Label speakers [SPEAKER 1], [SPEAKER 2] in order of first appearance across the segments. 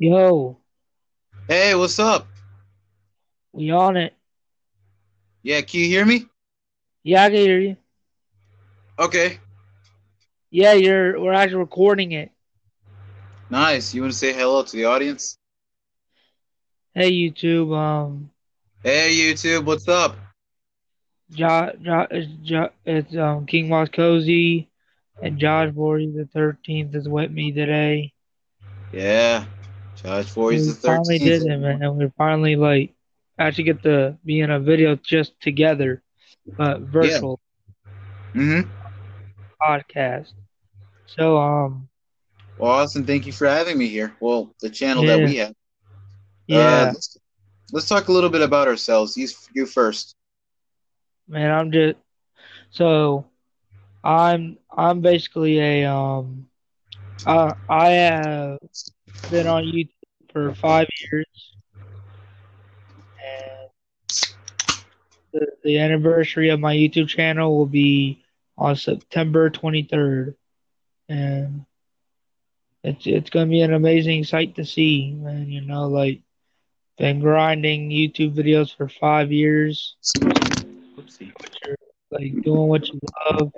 [SPEAKER 1] Yo,
[SPEAKER 2] Hey, what's up?
[SPEAKER 1] we on it.
[SPEAKER 2] Yeah, can you hear me?
[SPEAKER 1] Yeah, I can hear you.
[SPEAKER 2] Okay,
[SPEAKER 1] Yeah, you're we're actually recording it.
[SPEAKER 2] nice. You want to say hello to the audience?
[SPEAKER 1] Hey YouTube, um
[SPEAKER 2] Hey, YouTube, what's up?
[SPEAKER 1] Jo, jo, it's, jo, it's um King Moss Cozy and Josh Voorhees the thirteenth is with me today.
[SPEAKER 2] Yeah, Josh Voorhees
[SPEAKER 1] we
[SPEAKER 2] the
[SPEAKER 1] finally did
[SPEAKER 2] 13th.
[SPEAKER 1] it, man. And we're finally like actually get to be in a video just together, but virtual
[SPEAKER 2] Mm-hmm.
[SPEAKER 1] podcast. So um
[SPEAKER 2] Well, awesome. Thank you for having me here. Well, the channel that we have.
[SPEAKER 1] yeah,
[SPEAKER 2] Uh, let's, let's talk a little bit about ourselves. You, you first.
[SPEAKER 1] man, I'm just so I'm I'm basically a um uh, I have been on YouTube for five years, and the, the anniversary of my YouTube channel will be on September 23rd, and it's it's gonna be an amazing sight to see, man. You know, like been grinding YouTube videos for five years,
[SPEAKER 2] Oopsie.
[SPEAKER 1] like doing what you love.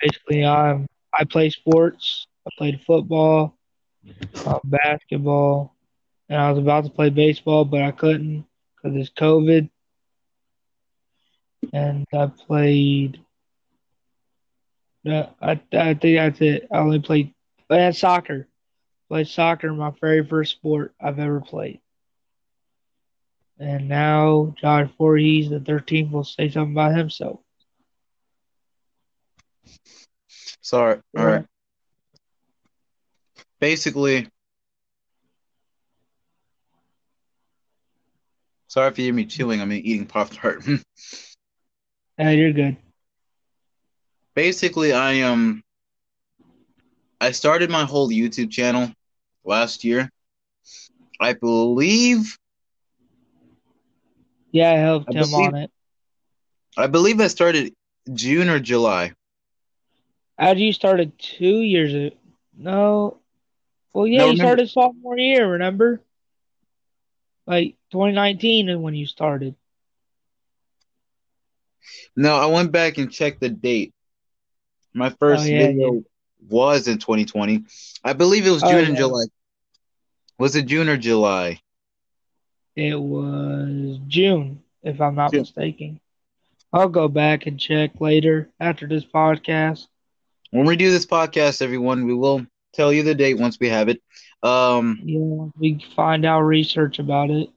[SPEAKER 1] Basically, I'm I play sports. I played football, uh, basketball, and I was about to play baseball, but I couldn't because it's COVID. And I played. Uh, I I think that's it. I only played I had soccer. Played soccer, my very first sport I've ever played. And now Josh Voorhees, the 13th, will say something about himself.
[SPEAKER 2] Sorry. All right. Basically, sorry if you hear me chewing. I'm eating Pop Tart.
[SPEAKER 1] Yeah, you're good.
[SPEAKER 2] Basically, I um, I started my whole YouTube channel last year. I believe
[SPEAKER 1] Yeah, I helped
[SPEAKER 2] I
[SPEAKER 1] him
[SPEAKER 2] believe-
[SPEAKER 1] on it.
[SPEAKER 2] I believe I started June or July.
[SPEAKER 1] After you started two years ago. No. Well, yeah,
[SPEAKER 2] No,
[SPEAKER 1] you
[SPEAKER 2] remember-
[SPEAKER 1] started sophomore year, remember? Like 2019 is when you started.
[SPEAKER 2] No, I went back and checked the date. My first
[SPEAKER 1] Oh, yeah,
[SPEAKER 2] video was in 2020. I believe it was
[SPEAKER 1] Oh,
[SPEAKER 2] June
[SPEAKER 1] yeah.
[SPEAKER 2] and July. Was it June or July?
[SPEAKER 1] It was June, if I'm not
[SPEAKER 2] June.
[SPEAKER 1] mistaken. I'll go back and check later after this podcast.
[SPEAKER 2] When we do this podcast, everyone, we will tell you the date once we have it. Um,
[SPEAKER 1] Yeah, we find out research about it.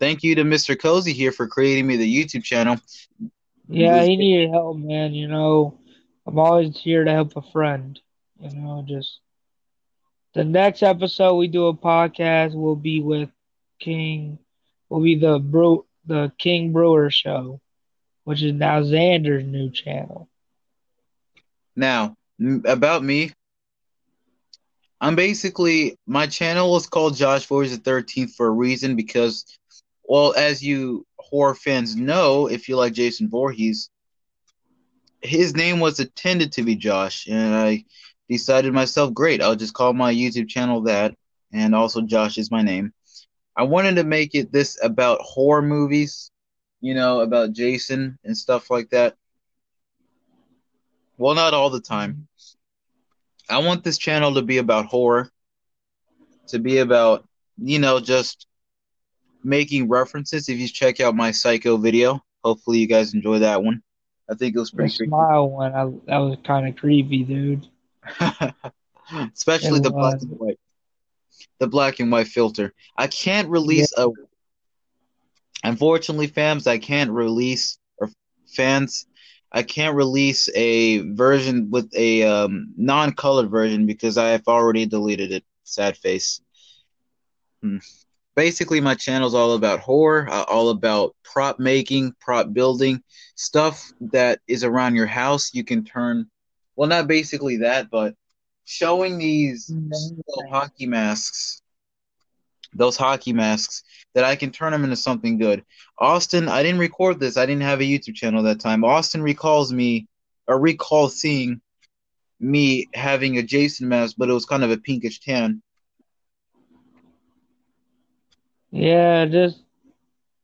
[SPEAKER 2] thank you to Mr. Cozy here for creating me the YouTube channel.
[SPEAKER 1] Yeah, he needed help, man. You know, I'm always here to help a friend. You know, just the next episode we do a podcast will be with King, will be the brew, the King Brewer Show, which is now Xander's new channel.
[SPEAKER 2] Now, about me, I'm basically my channel is called Josh Voorhees the Thirteenth for a reason because, well, as you horror fans know, if you like Jason Voorhees, his name was intended to be Josh, and I decided myself, great, I'll just call my YouTube channel that, and also Josh is my name. I wanted to make it this about horror movies, you know, about Jason and stuff like that. Well, not all the time. I want this channel to be about horror, to be about, you know, just making references. If you check out my Psycho video, hopefully you guys enjoy that one. I think it was
[SPEAKER 1] The
[SPEAKER 2] pretty creepy.
[SPEAKER 1] smile one, I, that was kind of creepy, dude.
[SPEAKER 2] Especially
[SPEAKER 1] It
[SPEAKER 2] the black and white. The black and white filter. I can't release a unfortunately, fams, I can't release or fans, I can't release a version with a um, non-colored version because I have already deleted it. Sad face. Hmm. Basically, my channel is all about horror, uh, all about prop making, prop building, stuff that is around your house. You can turn, well, not basically that, but showing these little hockey masks, those hockey masks that I can turn them into something good. Austin, I didn't record this. I didn't have a YouTube channel that time. Austin recalls me or recalls seeing me having a Jason mask, but it was kind of a pinkish tan.
[SPEAKER 1] Yeah, just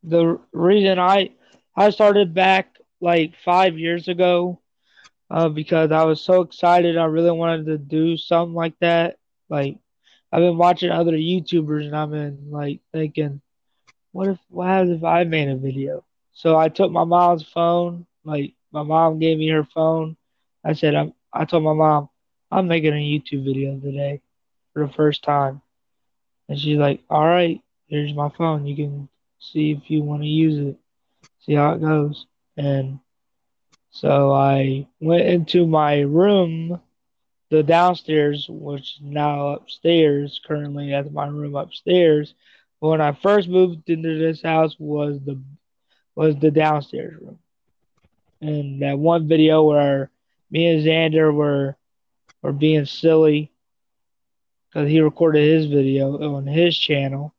[SPEAKER 1] the reason I I started back like five years ago, uh, because I was so excited. I really wanted to do something like that. Like I've been watching other YouTubers and I've been like thinking, what if what happens if I made a video? So I took my mom's phone, like my mom gave me her phone. I said I'm I told my mom, I'm making a YouTube video today for the first time. And she's like, All right, here's my phone. You can see if you want to use it, see how it goes. And so I went into my room, the downstairs, which is now upstairs, currently that's my room upstairs. When I first moved into this house was the was the downstairs room. And that one video where me and Xander were were being silly because he recorded his video on his channel,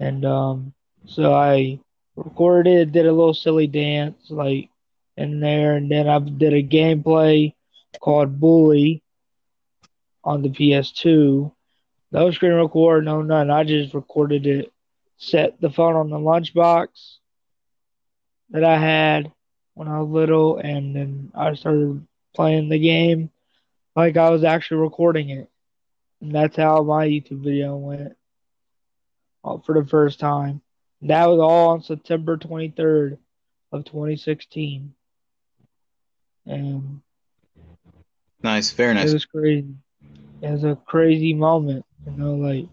[SPEAKER 1] and um, so I recorded did a little silly dance like in there, and then I did a gameplay called Bully on the PS2. No screen record, no none. I just recorded it, set the phone on the lunchbox that I had when I was little, and then I started playing the game like I was actually recording it. And that's how my YouTube video went uh, for the first time. That was all on September 23rd of 2016. And
[SPEAKER 2] Nice, very nice.
[SPEAKER 1] it was crazy. It was a crazy moment, you know, like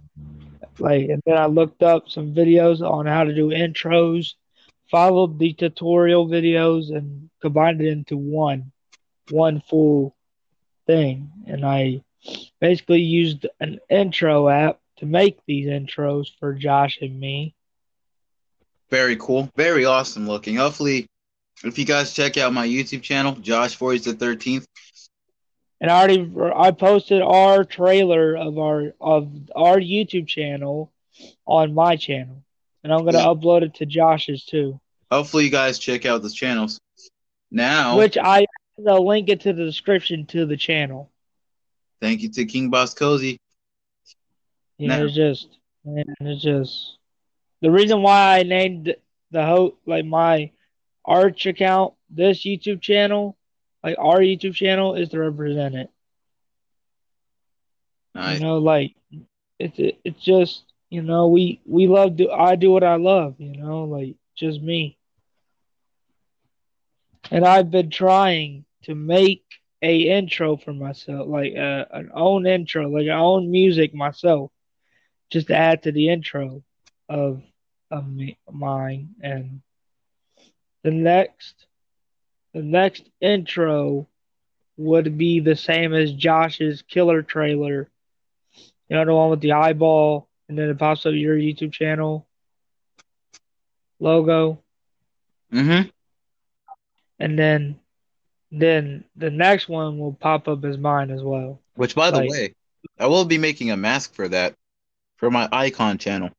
[SPEAKER 1] like and then I looked up some videos on how to do intros, followed the tutorial videos and combined it into one one full thing. And I basically used an intro app to make these intros for Josh and me.
[SPEAKER 2] Very cool. Very awesome looking. Hopefully, if you guys check out my YouTube channel, Josh Voorhees the Thirteenth,
[SPEAKER 1] And I already I posted our trailer of our of our YouTube channel on my channel. And I'm gonna
[SPEAKER 2] Yeah.
[SPEAKER 1] upload it to Josh's too.
[SPEAKER 2] hopefully you guys check out those channels. Now,
[SPEAKER 1] Which I will link it to the description to the channel.
[SPEAKER 2] thank you to King Boss Cozy.
[SPEAKER 1] You know,
[SPEAKER 2] No.
[SPEAKER 1] it's just man, it's just the reason why I named the host like my Arch account this YouTube channel, like our YouTube channel, is to represent it.
[SPEAKER 2] Nice.
[SPEAKER 1] You know, like it's it, it's just you know we we love do I do what I love. You know, like just me. And I've been trying to make a intro for myself, like uh, an own intro, like an own music myself, just to add to the intro of of me, mine. And the next, the next intro would be the same as Josh's killer trailer. You know, the one with the eyeball, and then it pops up your YouTube channel logo.
[SPEAKER 2] Mm-hmm.
[SPEAKER 1] and then then the next one will pop up as mine as well.
[SPEAKER 2] Which, by the way, I will be making a mask for that for my icon channel.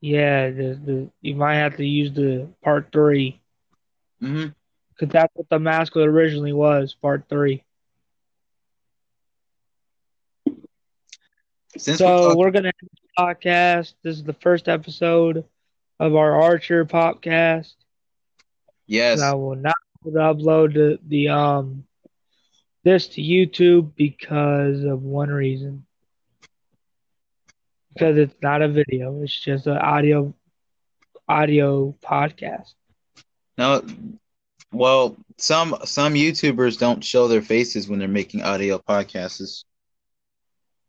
[SPEAKER 1] Yeah, the, the you might have to use the part three
[SPEAKER 2] Mm-hmm.
[SPEAKER 1] Because that's what the mask originally was, part three.
[SPEAKER 2] Since
[SPEAKER 1] so
[SPEAKER 2] we're
[SPEAKER 1] we're gonna have a podcast. This is the first episode of our Archer podcast.
[SPEAKER 2] yes,
[SPEAKER 1] I will not upload the, the um this to YouTube because of one reason. Because it's not a video; it's just an audio audio podcast.
[SPEAKER 2] no, well, some some YouTubers don't show their faces when they're making audio podcasts.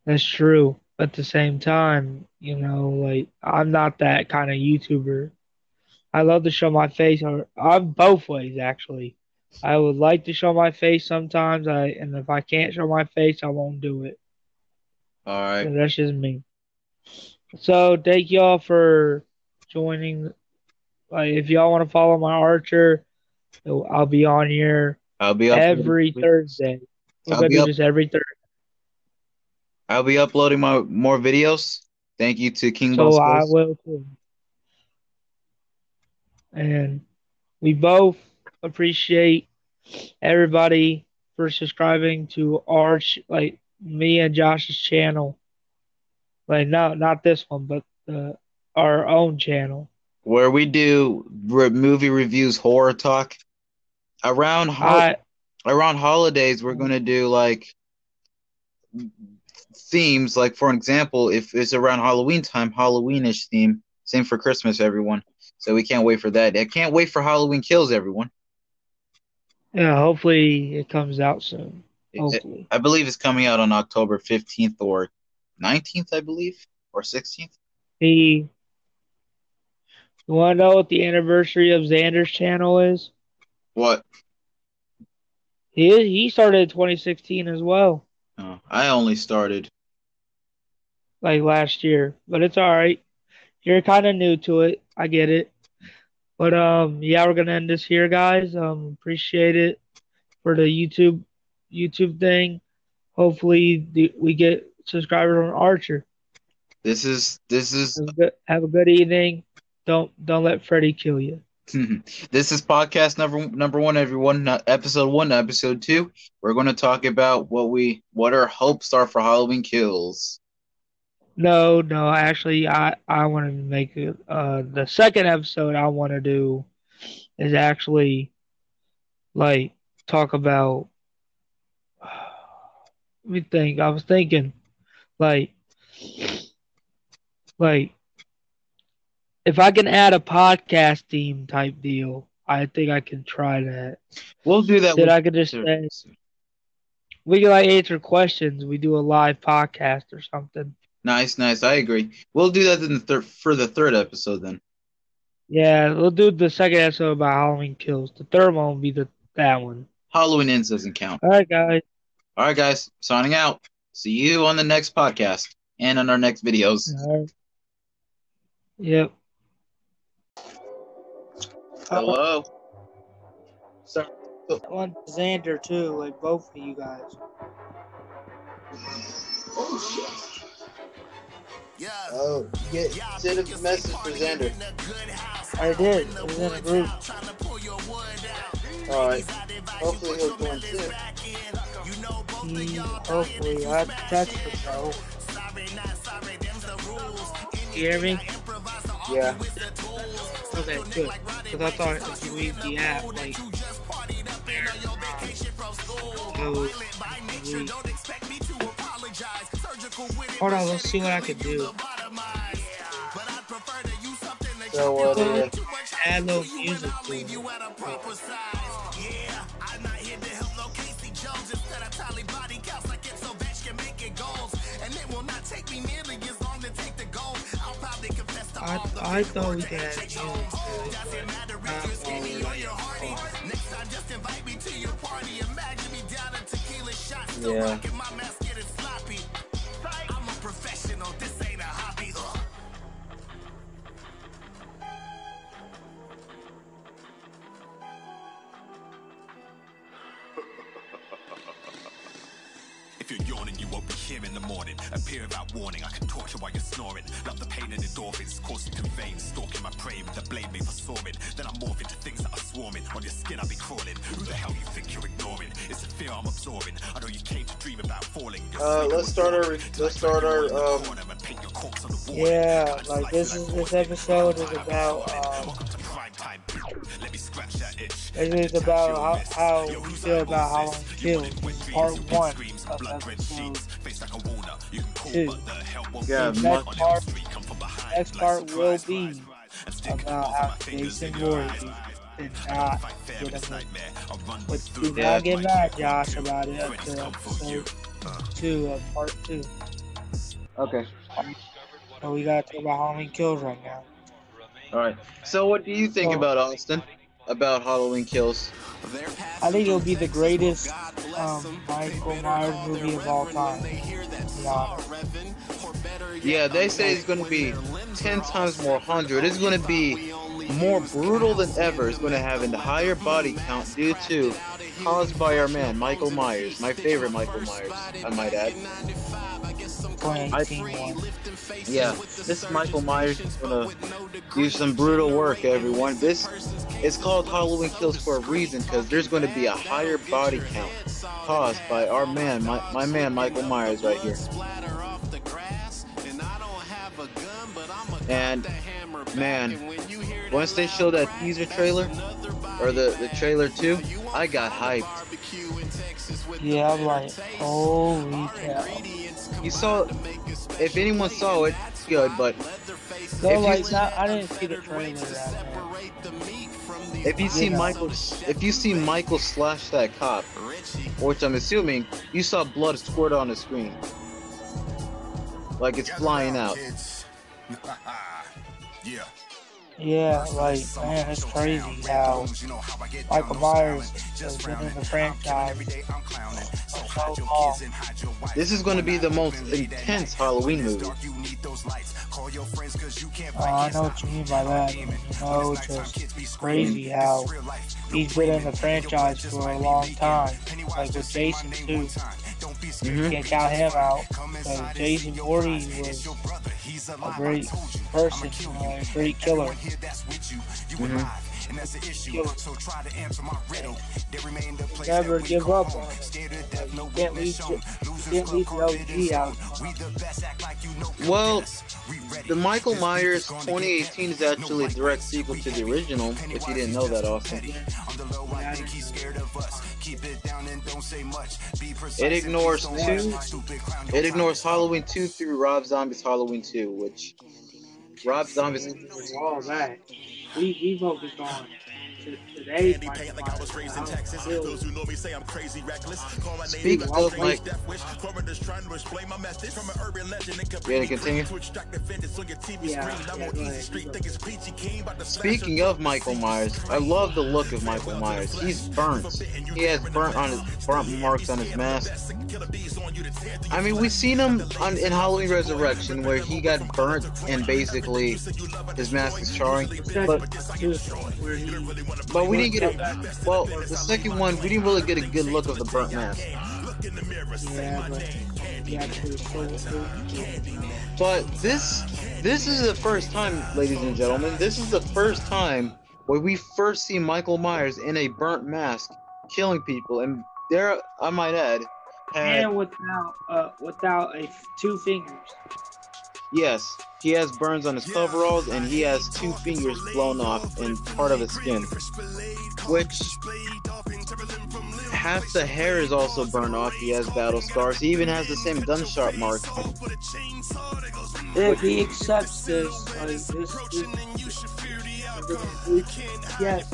[SPEAKER 1] That's true. At the same time, you know, like I'm not that kind of YouTuber. I love to show my face, or I'm both ways actually. I would like to show my face sometimes. I and if I can't show my face, I won't do it.
[SPEAKER 2] All right.
[SPEAKER 1] So that's just me. So thank y'all for joining. Like, if y'all want to follow my Archer, I'll be on here
[SPEAKER 2] I'll be
[SPEAKER 1] every Thursday. We're
[SPEAKER 2] I'll
[SPEAKER 1] gonna
[SPEAKER 2] be
[SPEAKER 1] do
[SPEAKER 2] up-
[SPEAKER 1] this every Thursday.
[SPEAKER 2] I'll be uploading my more videos. Thank you to King
[SPEAKER 1] So
[SPEAKER 2] Boss.
[SPEAKER 1] I will too. And we both appreciate everybody for subscribing to our like me and Josh's channel. Like not not this one, but the our own channel.
[SPEAKER 2] where we do re- movie reviews, horror talk. Around hol- around holidays, we're gonna do like themes. Like for an example, if it's around Halloween time, Halloweenish theme. Same for Christmas, everyone. So we can't wait for that. I can't wait for Halloween Kills, everyone.
[SPEAKER 1] yeah, hopefully it comes out soon. Hopefully.
[SPEAKER 2] I believe it's coming out on October fifteenth or nineteenth, I believe, or sixteenth.
[SPEAKER 1] He you wanna know what the anniversary of Xander's channel is?
[SPEAKER 2] What?
[SPEAKER 1] He he started in 2016 as well,
[SPEAKER 2] Oh, I only started.
[SPEAKER 1] like last year. But it's all right. You're kind of new to it. I get it. But um, yeah, we're gonna end this here, guys. Um, appreciate it for the YouTube YouTube thing. Hopefully, the, we get subscribers on Archer.
[SPEAKER 2] This is this is
[SPEAKER 1] Have a good, have a good evening. Don't don't let Freddy kill you.
[SPEAKER 2] this is podcast number number one, everyone. Episode one, episode two. We're going to talk about what we what our hopes are for Halloween Kills.
[SPEAKER 1] No, no, actually, I I want to make it. Uh, the second episode I want to do is actually like talk about. Let me think. I was thinking, like, like if I can add a podcast theme type deal, I think I can try that.
[SPEAKER 2] We'll do that. With-
[SPEAKER 1] I could just say we can like answer questions. We do a live podcast or something.
[SPEAKER 2] Nice, nice. I agree. We'll do that in the third for the third episode then.
[SPEAKER 1] Yeah, we'll do the second episode about Halloween kills. The third one will be the that one.
[SPEAKER 2] Halloween ends doesn't count.
[SPEAKER 1] All right, guys.
[SPEAKER 2] All right, guys. Signing out. See you on the next podcast and on our next videos.
[SPEAKER 1] Right. Yep. Uh-huh.
[SPEAKER 2] Hello. Sorry.
[SPEAKER 1] I want Xander too, like both of you guys.
[SPEAKER 2] Oh, get send a message for Xander.
[SPEAKER 1] I did. It was in a group.
[SPEAKER 2] All right. Hopefully he'll join soon.
[SPEAKER 1] He, mm, hopefully, I text him though. You hear me?
[SPEAKER 2] Yeah.
[SPEAKER 1] Okay, good. Because I thought if you leave the app, like, oh, leave. Hold on, let's see what I can do.
[SPEAKER 2] So what? Uh,
[SPEAKER 1] Add a little music to it. I, I thought we could add music but not while we're like, oh.
[SPEAKER 2] yeah. Start our let's start our um.
[SPEAKER 3] Corner and paint your corpse on the wall.
[SPEAKER 1] Yeah, like this is this episode is about um
[SPEAKER 3] Welcome to prime time. Let me scratch that itch.
[SPEAKER 1] it is about how, how we feel about Kills. This is part one of episode
[SPEAKER 3] Face like a Warner. You can call,
[SPEAKER 1] two.
[SPEAKER 3] but the help won't
[SPEAKER 2] Yeah,
[SPEAKER 1] next part,
[SPEAKER 3] come from behind.
[SPEAKER 1] next part will be about how Jason Voorhees did not get a. But do not get mad, Josh, about it two of part two.
[SPEAKER 2] Okay.
[SPEAKER 1] So we gotta talk about Halloween Kills right now.
[SPEAKER 2] All right. So what do you think
[SPEAKER 1] So-
[SPEAKER 2] about Austin? About Halloween Kills?
[SPEAKER 1] I think it'll be the greatest um, Michael Myers movie of all time. To be honest.
[SPEAKER 2] Yeah, they say it's going to be 10 times more 100. It's going to be more brutal than ever. It's going to have a higher body count due to caused by our man, Michael Myers. My favorite Michael Myers, I might add.
[SPEAKER 1] 2018 one.
[SPEAKER 2] Yeah, this Michael Myers is to do some brutal work, everyone. This is called Halloween Kills for a reason because there's going to be a higher body count caused by our man, my, my man, Michael Myers, right here. And man, once they showed that teaser trailer or the the trailer too, I got hyped.
[SPEAKER 1] Yeah, I'm like, holy cow.
[SPEAKER 2] You saw, if anyone saw it, it's good. But
[SPEAKER 1] No,
[SPEAKER 2] If you
[SPEAKER 1] like,
[SPEAKER 2] see-
[SPEAKER 1] not, I didn't see the trailer
[SPEAKER 2] if you see
[SPEAKER 1] Yeah.
[SPEAKER 2] Michael, if you see Michael slash that cop, which I'm assuming you saw blood squirt on the screen, like it's flying out.
[SPEAKER 3] yeah.
[SPEAKER 1] Yeah, like, man, it's crazy how Michael Myers has been in the franchise so long.
[SPEAKER 2] This is going to be the most intense Halloween movie.
[SPEAKER 1] Uh, I know what you mean by that. You know, it's just crazy how he's been in the franchise for a long time. Like with Jason too.
[SPEAKER 2] Mhm.
[SPEAKER 1] Can't count him out. So Jason Voorhees was a great person, a great killer.
[SPEAKER 2] Mhm.
[SPEAKER 1] Killer. Never give up on it. You can't leave, you can't leave the OG out.
[SPEAKER 2] Well, the Michael Myers 2018 is actually a direct sequel to the original. If you didn't know that, Austin. It ignores two. It ignores Halloween 2 through Rob Zombie's Halloween 2, which Rob Zombie's.
[SPEAKER 1] all that. We we focused on to, today's
[SPEAKER 3] Pay like I was raised in Texas. Those who know me say I'm crazy reckless. Call my name,
[SPEAKER 2] of Mike.
[SPEAKER 3] death wish. Coroners trying to explain my message from an urban legend. It could
[SPEAKER 2] You
[SPEAKER 3] be
[SPEAKER 2] gonna continue?
[SPEAKER 3] to extract the vengeance on your TV screen. I'm on easy street, think it's peachy keen, to smash
[SPEAKER 2] Speaking of Michael Myers, I love the look of Michael Myers. He's burnt. He has burnt on his burnt marks on his mask. I mean, we've seen him on in Halloween Resurrection where he got burnt and basically his mask is charring. But but we didn't get it. Well, the second one we didn't really get a good look of the burnt mask.
[SPEAKER 1] yeah, but he actually stole it.
[SPEAKER 2] But this this is the first time, ladies and gentlemen, this is the first time where we first see Michael Myers in a burnt mask killing people, and there I might add, had
[SPEAKER 1] and without uh without a two fingers.
[SPEAKER 2] Yes, he has burns on his coveralls and he has two fingers blown off and part of his skin, which half the hair is also burned off. He has battle scars. He even has the same gunshot mark.
[SPEAKER 1] If he accepts this, like this, this, yes.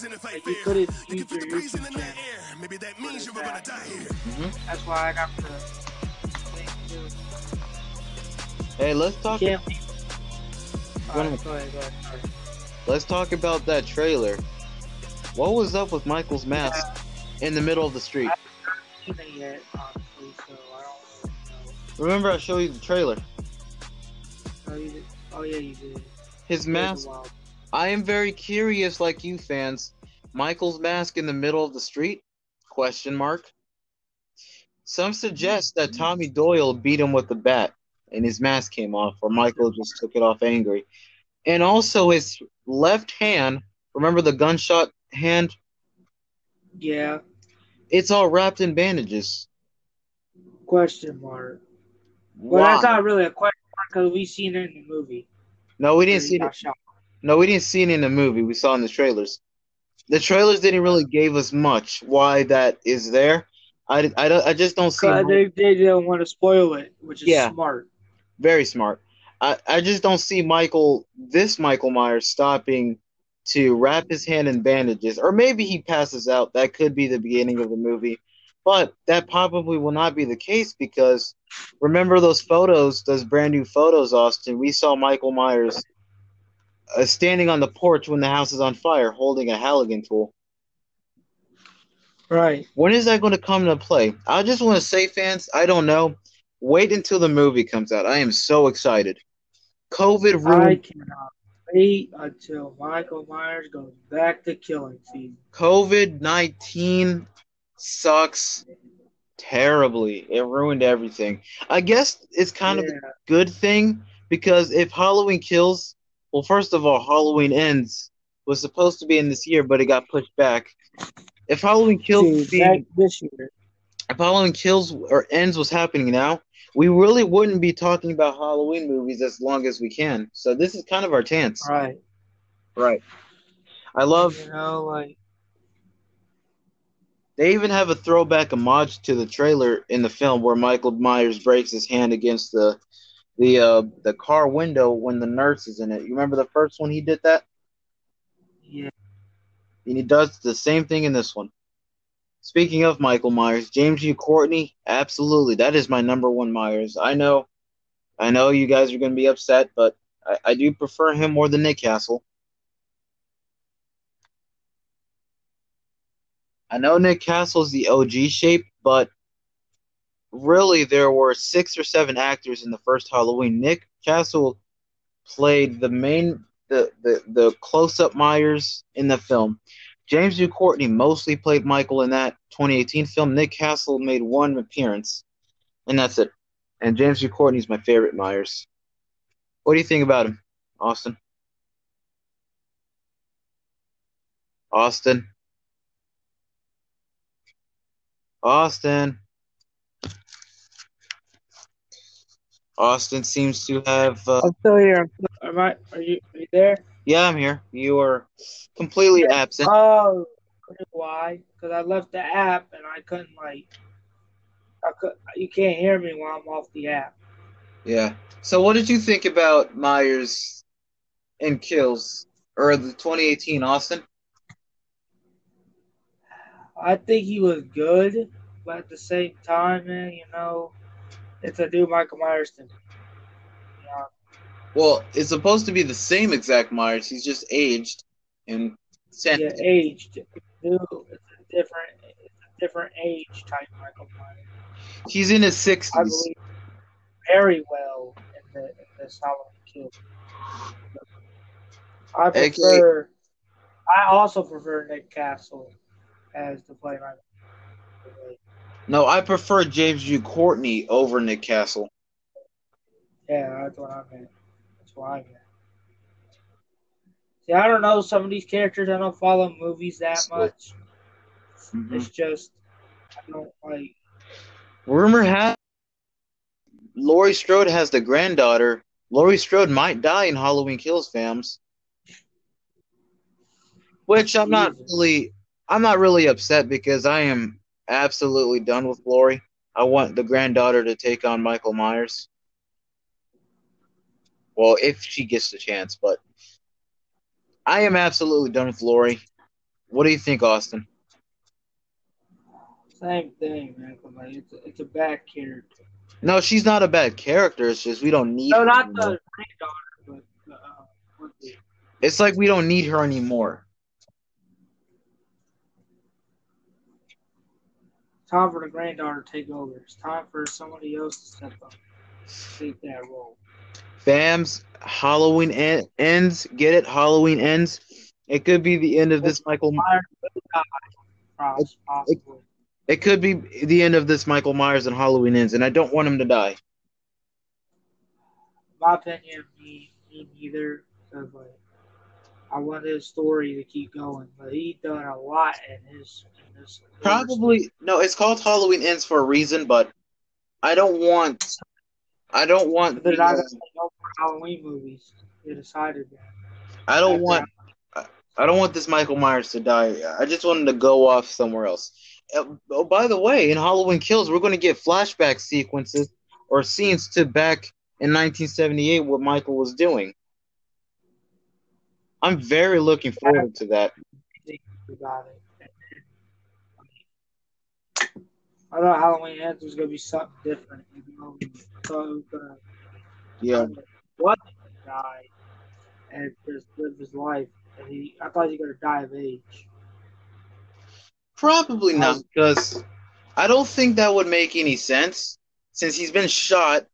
[SPEAKER 1] for it. Like, you could have used your YouTube channel.
[SPEAKER 2] Mhm.
[SPEAKER 1] That's why I got the link to.
[SPEAKER 2] Hey, let's talk.
[SPEAKER 1] Can't.
[SPEAKER 2] One
[SPEAKER 1] Alright, go ahead, go ahead. Sorry.
[SPEAKER 2] Let's talk about that trailer. What was up with Michael's mask in the middle of the street?
[SPEAKER 1] Seen it yet, honestly, so I don't really know.
[SPEAKER 2] Remember, I showed you the trailer.
[SPEAKER 1] Oh, you did. Oh, yeah, you did.
[SPEAKER 2] His mask. I am very curious, like you fans. Michael's mask in the middle of the street? Question mark. Some suggest that Tommy Doyle beat him with the bat, and his mask came off, or Michael just took it off angry. And also his left hand. Remember the gunshot hand?
[SPEAKER 1] Yeah.
[SPEAKER 2] It's all wrapped in bandages.
[SPEAKER 1] Question mark. Well,
[SPEAKER 2] Why?
[SPEAKER 1] that's not really a question mark because we've seen it in the movie.
[SPEAKER 2] No, we didn't see it.
[SPEAKER 1] shot.
[SPEAKER 2] No, we didn't see it in the movie. We saw it in the trailers. The trailers didn't really give us much why that is there. I, I, don't- I just don't see.
[SPEAKER 1] Uh, Cause they, they didn't want to spoil it, which is
[SPEAKER 2] Yeah.
[SPEAKER 1] smart.
[SPEAKER 2] Very smart. I, I just don't see Michael, this Michael Myers, stopping to wrap his hand in bandages. Or maybe he passes out. That could be the beginning of the movie. But that probably will not be the case because remember those photos, those brand new photos, Austin? We saw Michael Myers uh, standing on the porch when the house is on fire holding a Halligan tool.
[SPEAKER 1] Right.
[SPEAKER 2] When is that going to come into play? I just want to say, fans, I don't know. Wait until the movie comes out. I am so excited. COVID ruined.
[SPEAKER 1] I cannot wait until Michael Myers goes back to killing season.
[SPEAKER 2] COVID 19 sucks terribly. It ruined everything. I guess it's kind of a good thing because if Halloween kills, well, first of all, Halloween ends was supposed to be in this year, but it got pushed back. If Halloween kills was
[SPEAKER 1] Dude,
[SPEAKER 2] being
[SPEAKER 1] this year.
[SPEAKER 2] if Halloween kills or ends was happening now, we really wouldn't be talking about Halloween movies as long as we can. So this is kind of our chance.
[SPEAKER 1] Right.
[SPEAKER 2] Right. I love
[SPEAKER 1] You know, like
[SPEAKER 2] they even have a throwback homage to the trailer in the film where Michael Myers breaks his hand against the the uh the car window when the nurse is in it. You remember the first one he did that?
[SPEAKER 1] yeah.
[SPEAKER 2] And he does the same thing in this one. Speaking of Michael Myers, James Jude Courtney, absolutely. That is my number one Myers. I know I know you guys are gonna be upset, but I, I do prefer him more than Nick Castle. I know Nick Castle's the OG shape, but really there were six or seven actors in the first Halloween. Nick Castle played the main the the, the close up Myers in the film. James Jude Courtney mostly played Michael in that 2018 film. Nick Castle made one appearance, and that's it. And James Jude Courtney's my favorite Myers. What do you think about him, Austin? Austin. Austin. Austin seems to have. Uh,
[SPEAKER 1] I'm still here. I'm I? Are you? Are you there?
[SPEAKER 2] yeah, I'm here. You are completely absent.
[SPEAKER 1] Oh, why? Because I left the app and I couldn't like. I could. You can't hear me while I'm off the app.
[SPEAKER 2] Yeah. So, what did you think about Myers and Kills or the 2018 Austin?
[SPEAKER 1] I think he was good, but at the same time, man, you know, it's a new Michael Myers to me. You
[SPEAKER 2] Well, it's supposed to be the same exact Myers. He's just aged and sent.
[SPEAKER 1] yeah, aged. New. It's a different. It's a different age type Michael Myers.
[SPEAKER 2] He's in his
[SPEAKER 1] I
[SPEAKER 2] 60s.
[SPEAKER 1] believe very well in the in this Halloween Kill. I prefer. I also prefer Nick Castle as the play Michael.
[SPEAKER 2] No, I prefer James Jude Courtney over Nick Castle.
[SPEAKER 1] Yeah, that's what I meant. That's what I meant. See, I don't know some of these characters. I don't follow movies that much.
[SPEAKER 2] Mhm.
[SPEAKER 1] It's just I don't like.
[SPEAKER 2] Rumor has Laurie Strode has the granddaughter. Laurie Strode might die in Halloween Kills fams. Which I'm not really I'm not really upset because I am absolutely done with Laurie. I want the granddaughter to take on Michael Myers. Well, if she gets the chance, but I am absolutely done with Laurie. What do you think, Austin?
[SPEAKER 1] Same thing, man. but, Like, it's a, it's a bad character.
[SPEAKER 2] No, she's not a bad character. It's just we don't need
[SPEAKER 1] No,
[SPEAKER 2] her
[SPEAKER 1] not
[SPEAKER 2] anymore.
[SPEAKER 1] the granddaughter, but uh,
[SPEAKER 2] It's like we don't need her anymore.
[SPEAKER 1] Time for the granddaughter to take over. It's time for somebody else to step up, take that role.
[SPEAKER 2] Fams, Halloween en- ends. Get it? Halloween ends. It could be the end of this Michael.
[SPEAKER 1] Myers pos- possibly.
[SPEAKER 2] It could be the end of this Michael Myers and Halloween ends, and I don't want him to die.
[SPEAKER 1] My opinion, me, me neither. Because like, I want his story to keep going, but he done a lot in his. In this
[SPEAKER 2] Probably no. It's called Halloween ends for a reason, but I don't want. I don't want.
[SPEAKER 1] They're
[SPEAKER 2] the,
[SPEAKER 1] not no Halloween movies. They decided that.
[SPEAKER 2] I don't
[SPEAKER 1] After
[SPEAKER 2] want. I don't want this Michael Myers to die. I just want him to go off somewhere else. Uh, Oh, by the way, in Halloween Kills, we're going to get flashback sequences or scenes to back in 1978 what Michael was doing. I'm very looking forward to that.
[SPEAKER 1] think about it. I thought Halloween Ends was gonna be something different. You know, I thought it was gonna
[SPEAKER 2] Yeah.
[SPEAKER 1] what die and just live his life. And he, I thought he was gonna die of age.
[SPEAKER 2] Probably not because I don't think that would make any sense since he's been shot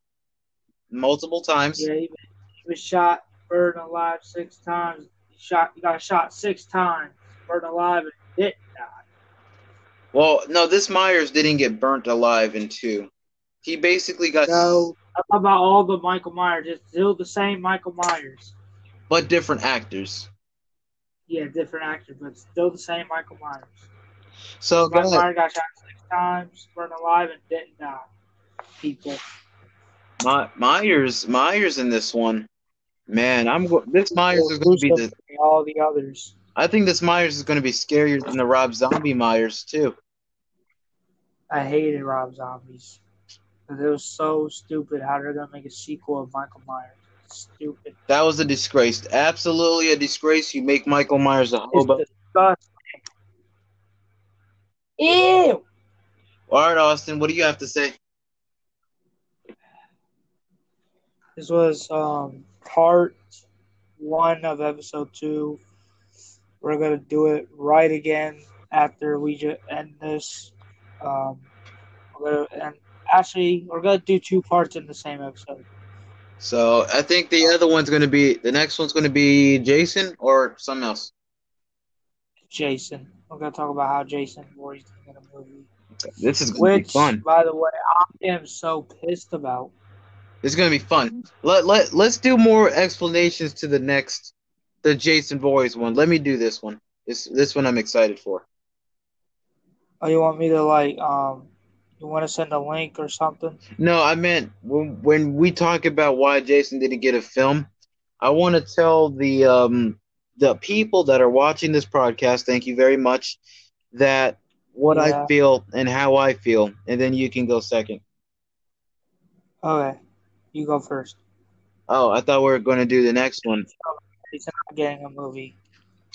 [SPEAKER 2] multiple times.
[SPEAKER 1] Yeah, he, he was shot, burned alive six times. He shot, he got shot six times, burned alive, and didn't die.
[SPEAKER 2] Well, no, this Myers didn't get burnt alive in two. He basically got
[SPEAKER 1] No, I'm about all the Michael Myers. It's still the same Michael Myers.
[SPEAKER 2] but different actors.
[SPEAKER 1] Yeah, different actor, but still the same Michael Myers.
[SPEAKER 2] So
[SPEAKER 1] Michael
[SPEAKER 2] ahead.
[SPEAKER 1] Myers got shot six times, burned alive, and didn't die. People.
[SPEAKER 2] My, Myers, Myers in this one, man, I'm go- this Myers is going to be the.
[SPEAKER 1] all the others.
[SPEAKER 2] I think this Myers is going to be scarier than the Rob Zombie Myers too.
[SPEAKER 1] I hated Rob Zombies. It was so stupid how they're gonna make a sequel of Michael Myers. Stupid.
[SPEAKER 2] That was a disgrace, absolutely a disgrace. You make Michael Myers a hobo.
[SPEAKER 1] Ew.
[SPEAKER 2] All right, Austin, what do you have to say?
[SPEAKER 1] This was um part one of episode two. We're gonna do it right again after we just end this. Um, we're gonna, and actually, we're gonna do two parts in the same episode.
[SPEAKER 2] So I think the other one's going to be the next one's going to be Jason or something else.
[SPEAKER 1] Jason. We're gonna talk about how Jason Voorhees in a movie.
[SPEAKER 2] This is going to be
[SPEAKER 1] Which,
[SPEAKER 2] fun.
[SPEAKER 1] by the way, I am so pissed about.
[SPEAKER 2] It's going to be fun. Let let let's do more explanations to the next, the Jason Boys one. Let me do this one. This this one I'm excited for.
[SPEAKER 1] Oh, you want me to like um, you want to send a link or something?
[SPEAKER 2] No, I meant when when we talk about why Jason didn't get a film, I want to tell the um the people that are watching this podcast, thank you very much, that what I feel and how I feel, and then you can go second.
[SPEAKER 1] Okay, you go first.
[SPEAKER 2] Oh, I thought we were going to do the next one.
[SPEAKER 1] He's not getting a movie.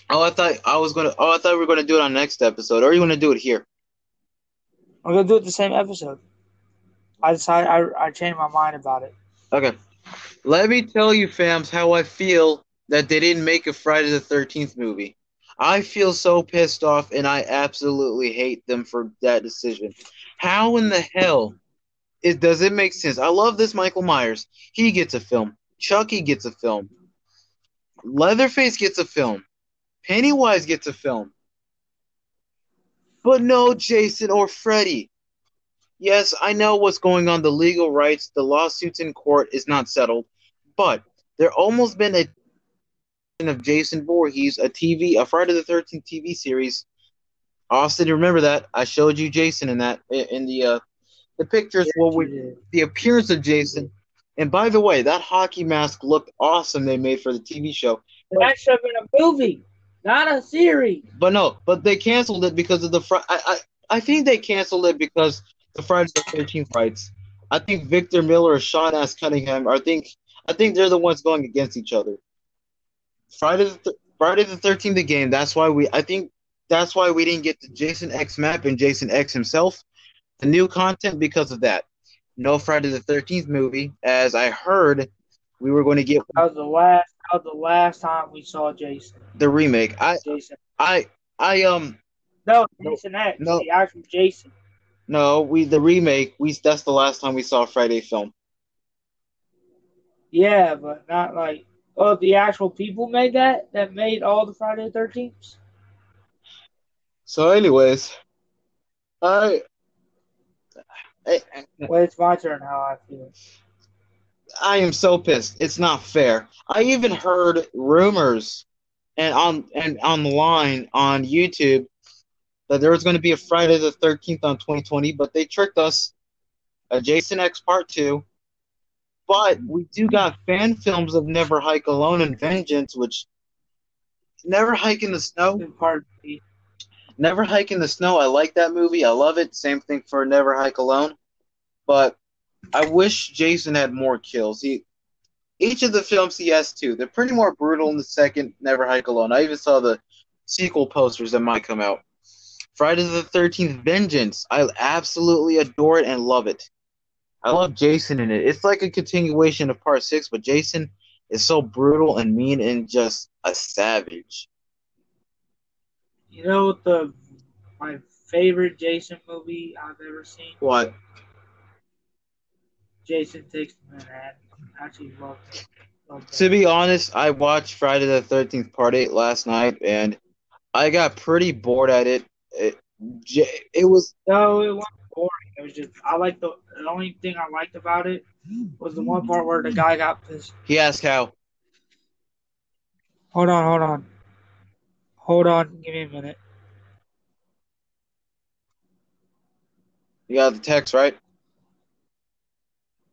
[SPEAKER 2] Oh, I thought I was gonna. Oh, I thought we were gonna do it on next episode, or you want to do it here?
[SPEAKER 1] We're gonna do it the same episode. I decided I I changed my mind about it.
[SPEAKER 2] Okay. Let me tell you, fams, how I feel that they didn't make a Friday the Thirteenth movie. I feel so pissed off, and I absolutely hate them for that decision. How in the hell it does it make sense? I love this Michael Myers. He gets a film. Chucky gets a film. Leatherface gets a film. Pennywise gets a film. But no Jason or Freddy. Yes, I know what's going on. The legal rights, the lawsuits in court is not settled, but there almost been a of Jason Voorhees, a TV, a Friday the Thirteenth TV series. Austin, remember that? I showed you Jason in that in the uh, the pictures. what we
[SPEAKER 1] You
[SPEAKER 2] the appearance of Jason. And by the way, that hockey mask looked awesome. They made for the TV show,
[SPEAKER 1] That should have been a movie, not a series.
[SPEAKER 2] but no, but they canceled it because of the. Fri- I, I I think they canceled it because the Friday the Thirteenth rights. I think Victor Miller or Sean S. Cunningham. I think I think they're the ones going against each other. Friday the th- Friday the Thirteenth the game. That's why we. I think that's why we didn't get the Jason X map and Jason X himself, the new content because of that. No Friday the Thirteenth movie, as I heard we were going to get
[SPEAKER 1] That was the last. That was the last time we saw Jason.
[SPEAKER 2] the remake. I
[SPEAKER 1] Jason.
[SPEAKER 2] I I um
[SPEAKER 1] No, Jason X.
[SPEAKER 2] no.
[SPEAKER 1] The actual Jason.
[SPEAKER 2] no we the remake we that's the last time we saw a Friday film.
[SPEAKER 1] Yeah, but not like. Oh, the actual people made that. That made all the Friday the Thirteenth.
[SPEAKER 2] So, anyways, I
[SPEAKER 1] Well, it's my turn. How I feel.
[SPEAKER 2] I am so pissed. It's not fair. I even heard rumors and on and online on YouTube that there was going to be a Friday the 13th on 2020, but they tricked us. A Jason X Part 2. But we do got fan films of Never Hike Alone and Vengeance, which Never Hike in the Snow.
[SPEAKER 1] Part.
[SPEAKER 2] Never Hike in the Snow. I like that movie. I love it. Same thing for Never Hike Alone. But I wish Jason had more kills. He each of the films he has two. They're pretty more brutal in the second Never Hike Alone. I even saw the sequel posters that might come out. Friday the Thirteenth Vengeance. I absolutely adore it and love it. I love Jason in it. It's like a continuation of part six, but Jason is so brutal and mean and just a savage.
[SPEAKER 1] You know what the my favorite Jason movie I've ever seen?
[SPEAKER 2] What?
[SPEAKER 1] Jason Takes Manhattan. I actually love it. Love that.
[SPEAKER 2] To be honest, I watched Friday the Thirteenth Part Eight last night, and I got pretty bored at it. It, it was
[SPEAKER 1] No, it wasn't boring. It was just I like the the only thing I liked about it was the one part where the guy got pissed.
[SPEAKER 2] he asked how.
[SPEAKER 1] Hold on, hold on, hold on. Give me a minute.
[SPEAKER 2] You got the text right.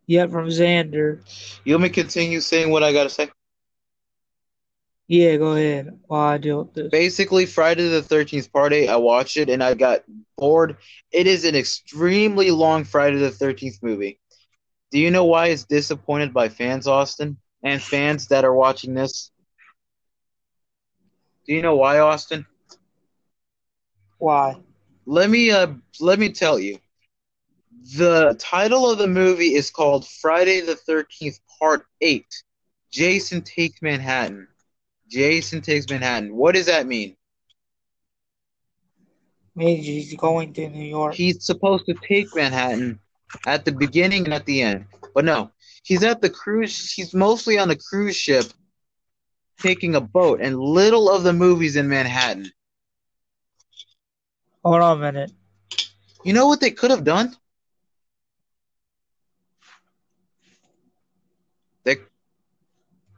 [SPEAKER 1] Yeah, from Xander.
[SPEAKER 2] You want me to continue saying what I gotta say?
[SPEAKER 1] Yeah, go ahead while I deal with this.
[SPEAKER 2] Basically, Friday the Thirteenth Part Eight. I watched it and I got bored. It is an extremely long Friday the Thirteenth movie. Do you know why it's disappointed by fans, Austin, and fans that are watching this? Do you know why, Austin?
[SPEAKER 1] Why?
[SPEAKER 2] Let me uh let me tell you. The title of the movie is called Friday the 13th Part 8. Jason Takes Manhattan. Jason Takes Manhattan. What does that mean?
[SPEAKER 1] Means he's going to New York.
[SPEAKER 2] He's supposed to take Manhattan at the beginning and at the end. But no, he's at the cruise he's mostly on a cruise ship taking a boat and little of the movies in Manhattan.
[SPEAKER 1] Hold on a minute.
[SPEAKER 2] You know what they could have done? They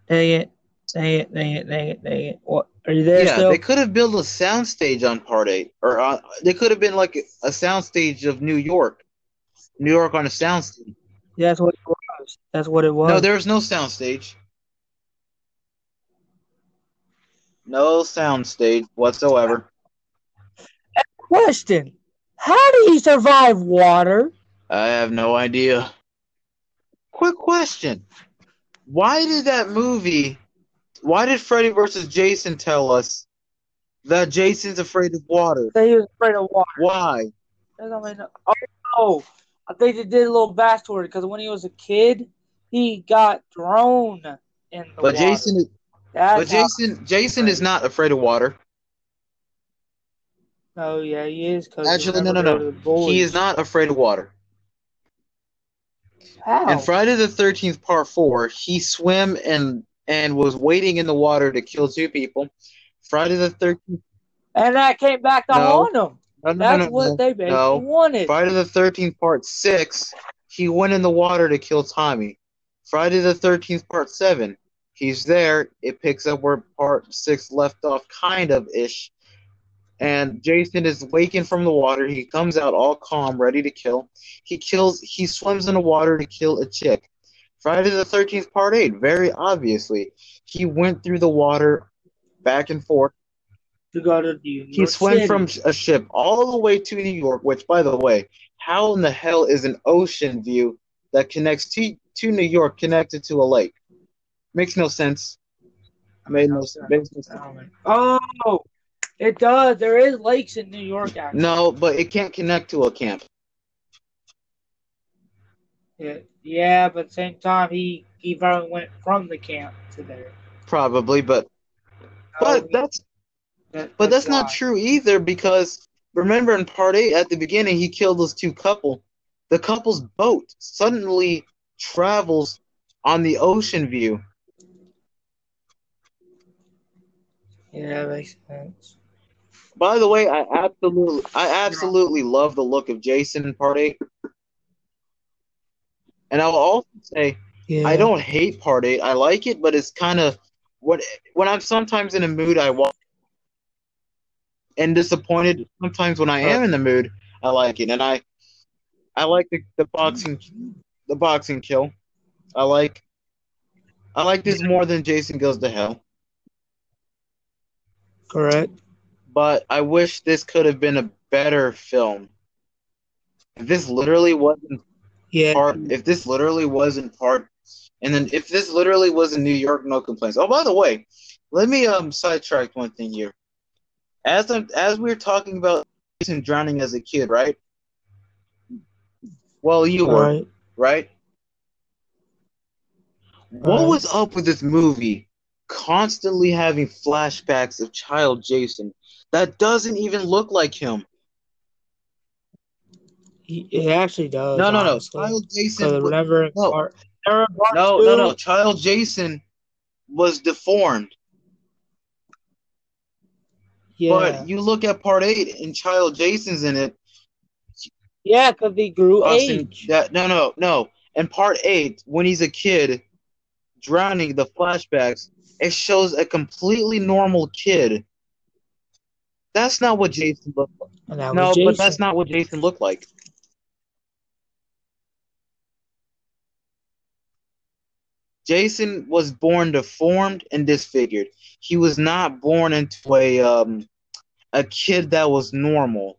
[SPEAKER 1] Dang it. Dang it, dang it, dang it, dang it. What? Are you there
[SPEAKER 2] yeah,
[SPEAKER 1] still?
[SPEAKER 2] they could have built a soundstage on part eight, or uh, they could have been like a soundstage of New York, New York on a soundstage.
[SPEAKER 1] That's what it was. That's what it was.
[SPEAKER 2] No, there's no soundstage. No soundstage whatsoever.
[SPEAKER 1] Question. How did he survive water?
[SPEAKER 2] I have no idea. Quick question: Why did that movie? Why did Freddy versus Jason tell us that Jason's afraid of water?
[SPEAKER 1] That he was afraid of water.
[SPEAKER 2] Why?
[SPEAKER 1] That's all I know. Oh, no. I think they did a little backstory because when he was a kid, he got thrown in the
[SPEAKER 2] But
[SPEAKER 1] water.
[SPEAKER 2] Jason, is-
[SPEAKER 1] That's
[SPEAKER 2] but Jason, Jason is not afraid of water.
[SPEAKER 1] oh yeah, he is.
[SPEAKER 2] Actually, no, no, no. He is not afraid of water.
[SPEAKER 1] How?
[SPEAKER 2] In Friday the Thirteenth Part Four, he swam and and was waiting in the water to kill two people. Friday the Thirteenth.
[SPEAKER 1] and that came back to
[SPEAKER 2] No.
[SPEAKER 1] haunt him.
[SPEAKER 2] No, no,
[SPEAKER 1] That's what they basically
[SPEAKER 2] No.
[SPEAKER 1] wanted.
[SPEAKER 2] Friday the Thirteenth Part Six, he went in the water to kill Tommy. Friday the Thirteenth Part Seven, he's there. It picks up where Part Six left off, kind of ish. And Jason is waking from the water. He comes out all calm, ready to kill. He kills. He swims in the water to kill a chick. Friday the Thirteenth Part Eight, very obviously, he went through the water, back and forth.
[SPEAKER 1] to go to New York
[SPEAKER 2] He swam from a ship all the way to New York, which, by the way, how in the hell is an ocean view that connects to, to New York connected to a lake? Makes no sense. Made no, makes no sense.
[SPEAKER 1] Oh, it does. There is lakes in New York, actually.
[SPEAKER 2] No, but it can't connect to a camp.
[SPEAKER 1] Yeah, yeah, but at the same time, he he probably went from the camp to there.
[SPEAKER 2] Probably, but oh, but
[SPEAKER 1] Oh,
[SPEAKER 2] that's
[SPEAKER 1] that-
[SPEAKER 2] but that's not true either because remember in part eight at the beginning he killed those two couple. The couple's boat suddenly travels on the ocean view.
[SPEAKER 1] Yeah, that makes sense.
[SPEAKER 2] By the way, I absolutely, I absolutely love the look of Jason in Part Eight, and I will also say
[SPEAKER 1] Yeah.
[SPEAKER 2] I don't hate Part Eight. I like it, but it's kind of what when I'm sometimes in a mood I watch and disappointed. Sometimes when I uh. am in the mood, I like it, and I, I like the, the boxing, the boxing kill. I like, I like this more than Jason Goes to Hell.
[SPEAKER 1] Correct.
[SPEAKER 2] but I wish this could have been a better film. If this literally wasn't
[SPEAKER 1] Yeah.
[SPEAKER 2] part, if this literally wasn't part, and then if this literally was in New York, no complaints. Oh, by the way, let me um sidetrack one thing here. As I'm, as we are talking about Jason drowning as a kid, right? Well, you were
[SPEAKER 1] Right.
[SPEAKER 2] right. What was up with this movie constantly having flashbacks of child Jason that doesn't even look like him?
[SPEAKER 1] He, it actually does.
[SPEAKER 2] No, no, no.
[SPEAKER 1] honestly.
[SPEAKER 2] Child
[SPEAKER 1] 'Cause
[SPEAKER 2] Jason.
[SPEAKER 1] in
[SPEAKER 2] no. No, no, no. Child Jason was deformed.
[SPEAKER 1] Yeah,
[SPEAKER 2] But you look at part eight, and Child Jason's in it.
[SPEAKER 1] yeah, because he grew
[SPEAKER 2] Austin,
[SPEAKER 1] age.
[SPEAKER 2] that no, no, no. In part eight, when he's a kid, drowning, the flashbacks, it shows a completely normal kid. That's not what Jason looked like.
[SPEAKER 1] That
[SPEAKER 2] No,
[SPEAKER 1] was
[SPEAKER 2] but that's not what Jason looked like. Jason was born deformed and disfigured. He was not born into a um a kid that was normal.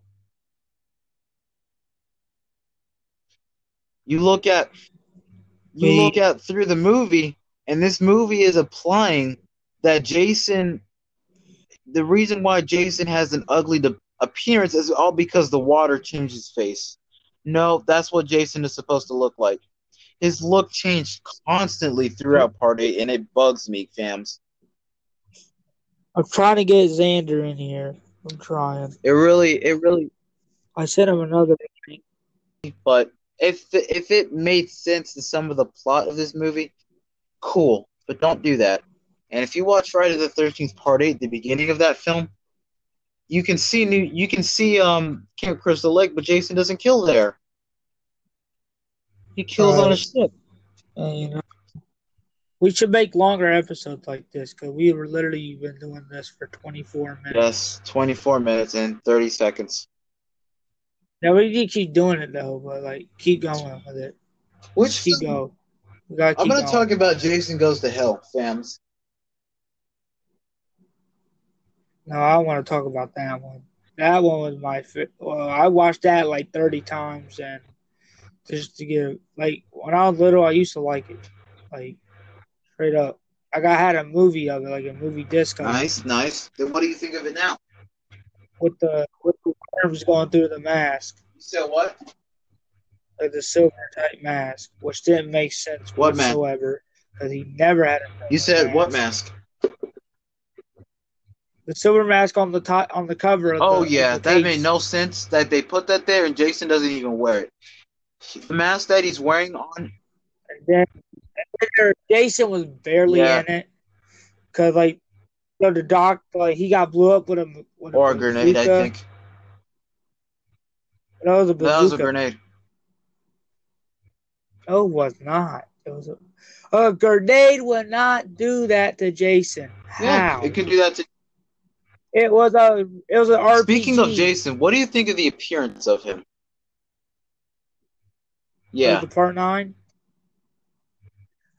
[SPEAKER 2] You look at you look at through the movie, and this movie is applying that Jason. The reason why Jason has an ugly de- appearance is all because the water changed his face. No, that's what Jason is supposed to look like. His look changed constantly throughout part eight, and it bugs me, fams.
[SPEAKER 1] I'm trying to get Xander in here. I'm trying.
[SPEAKER 2] It really, it really.
[SPEAKER 1] I sent him another link.
[SPEAKER 2] But if if it made sense to some of the plot of this movie, cool. But don't do that. And if you watch Friday the Thirteenth Part Eight, the beginning of that film, you can see new. You can see um Camp Crystal Lake, but Jason doesn't kill there. He kills on a ship.
[SPEAKER 1] And, you know, we should make longer episodes like this because we were literally been doing this for 24 minutes.
[SPEAKER 2] Yes, twenty four minutes and thirty seconds.
[SPEAKER 1] Now we need to keep doing it though, but like keep going with it.
[SPEAKER 2] Which
[SPEAKER 1] Keep going. Keep
[SPEAKER 2] I'm gonna
[SPEAKER 1] going.
[SPEAKER 2] talk about Jason Goes to Hell, fams.
[SPEAKER 1] No, I want to talk about that one. That one was my well, I watched that like 30 times and just to get like when I was little, I used to like it, like straight up. Like I had a movie of it, like a movie disc of it,
[SPEAKER 2] Nice, nice. Then what do you think of it now?
[SPEAKER 1] with the with the worms going through the mask,
[SPEAKER 2] You said what?
[SPEAKER 1] The silver type mask, which didn't make sense
[SPEAKER 2] What
[SPEAKER 1] whatsoever because he never had a.
[SPEAKER 2] You said
[SPEAKER 1] mask.
[SPEAKER 2] what mask?
[SPEAKER 1] The silver mask on the top on the cover. Of
[SPEAKER 2] Oh
[SPEAKER 1] the,
[SPEAKER 2] yeah, that made no sense that they put that there and Jason doesn't even wear it. The mask that he's wearing on
[SPEAKER 1] And then, and then Jason was barely
[SPEAKER 2] Yeah.
[SPEAKER 1] in it because like you know, the doc like he got blew up with a with
[SPEAKER 2] or a grenade, I think.
[SPEAKER 1] That was a bazooka.
[SPEAKER 2] That was a grenade.
[SPEAKER 1] No, it was not. It was a, a grenade would not do that to Jason.
[SPEAKER 2] Yeah, it could do that to
[SPEAKER 1] It was a it was an RPG.
[SPEAKER 2] Speaking of Jason, what do you think of the appearance of him? Yeah.
[SPEAKER 1] the part nine.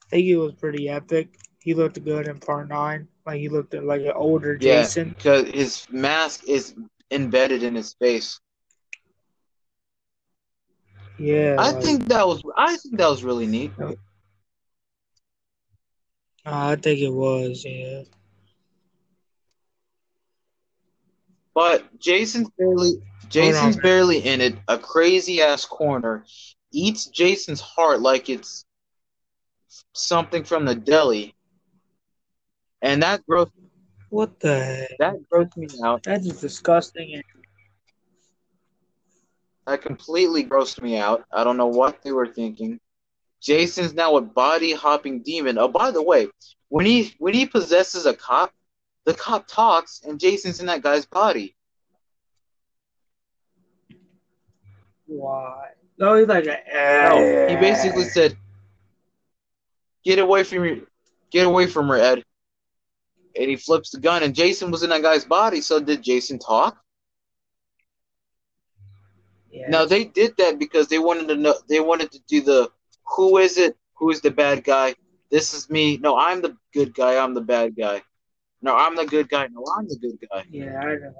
[SPEAKER 1] I think he was pretty epic. He looked good in part nine. Like he looked like an older
[SPEAKER 2] Yeah,
[SPEAKER 1] Jason.
[SPEAKER 2] because his mask is embedded in his face.
[SPEAKER 1] Yeah.
[SPEAKER 2] I
[SPEAKER 1] like-
[SPEAKER 2] think that was I think that was really neat.
[SPEAKER 1] Ah, I think it was. Yeah.
[SPEAKER 2] But Jason's barely Jason's
[SPEAKER 1] on.
[SPEAKER 2] barely in it. A crazy ass corner eats Jason's heart like it's something from the deli, and that gross
[SPEAKER 1] What the heck?
[SPEAKER 2] that grossed me out.
[SPEAKER 1] That is disgusting. And
[SPEAKER 2] That completely grossed me out. I don't know what they were thinking. Jason's now a body hopping demon. Oh, by the way, when he when he possesses a cop, the cop talks, and Jason's in that guy's body.
[SPEAKER 1] why? No, he's like a.
[SPEAKER 2] No, he basically said, "Get away from me, get away from her, Ed." And he flips the gun, and Jason was in that guy's body. So did Jason talk?
[SPEAKER 1] Yeah.
[SPEAKER 2] No, they did that because they wanted to know. They wanted to do the who is it? Who is the bad guy? This is me. No, I'm the good guy. I'm the bad guy. No, I'm the good guy. No, I'm the good guy.
[SPEAKER 1] Yeah, I know.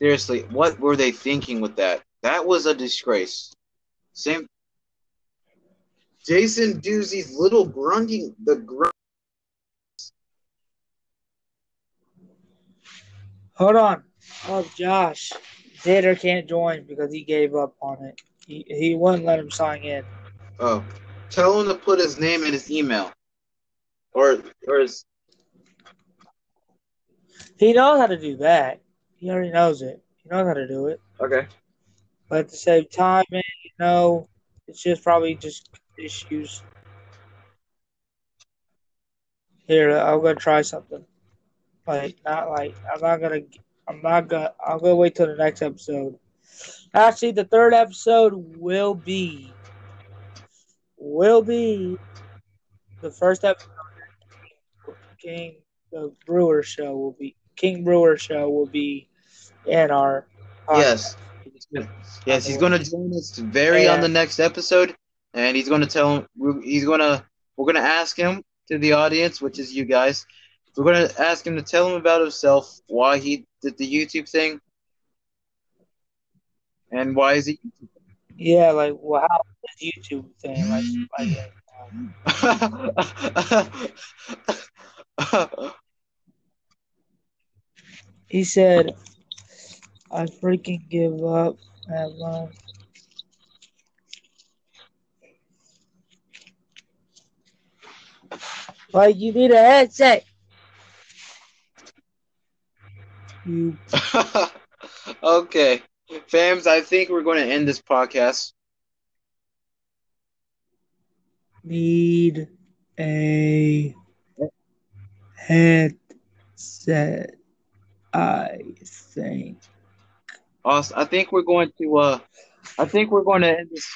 [SPEAKER 2] Seriously, what were they thinking with that? That was a disgrace. Same. Jason Doozy's little grunting, the grunt.
[SPEAKER 1] Hold on. Oh, Josh. Xander can't join because he gave up on it. He, he wouldn't let him sign in.
[SPEAKER 2] Oh, tell him to put his name and his email, or or his.
[SPEAKER 1] He knows how to do that. He already knows it. He knows how to do it.
[SPEAKER 2] Okay.
[SPEAKER 1] but at the same time, man, you know, it's just probably just issues. Here, I'm gonna try something. Like not like I'm not gonna. I'm not gonna. I'm gonna wait till the next episode. Actually, the third episode will be will be the first episode. King the Brewer show will be King Brewer show will be in our
[SPEAKER 2] Yes. Yes, he's going to join us very on the next episode, and he's going to tell him he's going to we're going to ask him to the audience, which is you guys. We're going to ask him to tell him about himself, why he did the YouTube thing, and why is he?
[SPEAKER 1] Yeah, like well, how is YouTube thing? Like, like he said, "I freaking give up." At love. Like you need a headset. You
[SPEAKER 2] okay. Fams, I think we're going to end this podcast.
[SPEAKER 1] need a headset. I think.
[SPEAKER 2] Awesome. I think we're going to. Uh, I think we're going to end this.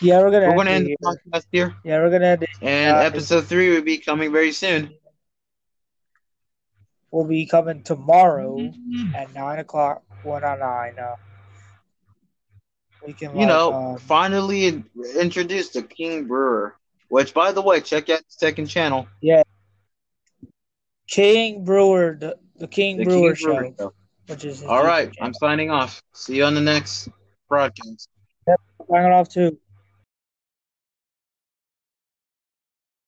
[SPEAKER 1] Yeah, we're gonna.
[SPEAKER 2] We're going to end the podcast here,
[SPEAKER 1] Yeah, we're gonna end it.
[SPEAKER 2] and episode three will be coming very soon.
[SPEAKER 1] Will be coming tomorrow at nine o'clock. One on nine. Uh, we can.
[SPEAKER 2] You
[SPEAKER 1] like,
[SPEAKER 2] know,
[SPEAKER 1] um,
[SPEAKER 2] finally in- introduced the King Brewer. Which, by the way, check out the second channel, Yeah,
[SPEAKER 1] King Brewer, the, the King
[SPEAKER 2] the
[SPEAKER 1] Brewer
[SPEAKER 2] King Brewer
[SPEAKER 1] show,
[SPEAKER 2] Show.
[SPEAKER 1] which is
[SPEAKER 2] All right,
[SPEAKER 1] YouTube
[SPEAKER 2] I'm signing off. See you on the next broadcast.
[SPEAKER 1] signing off too.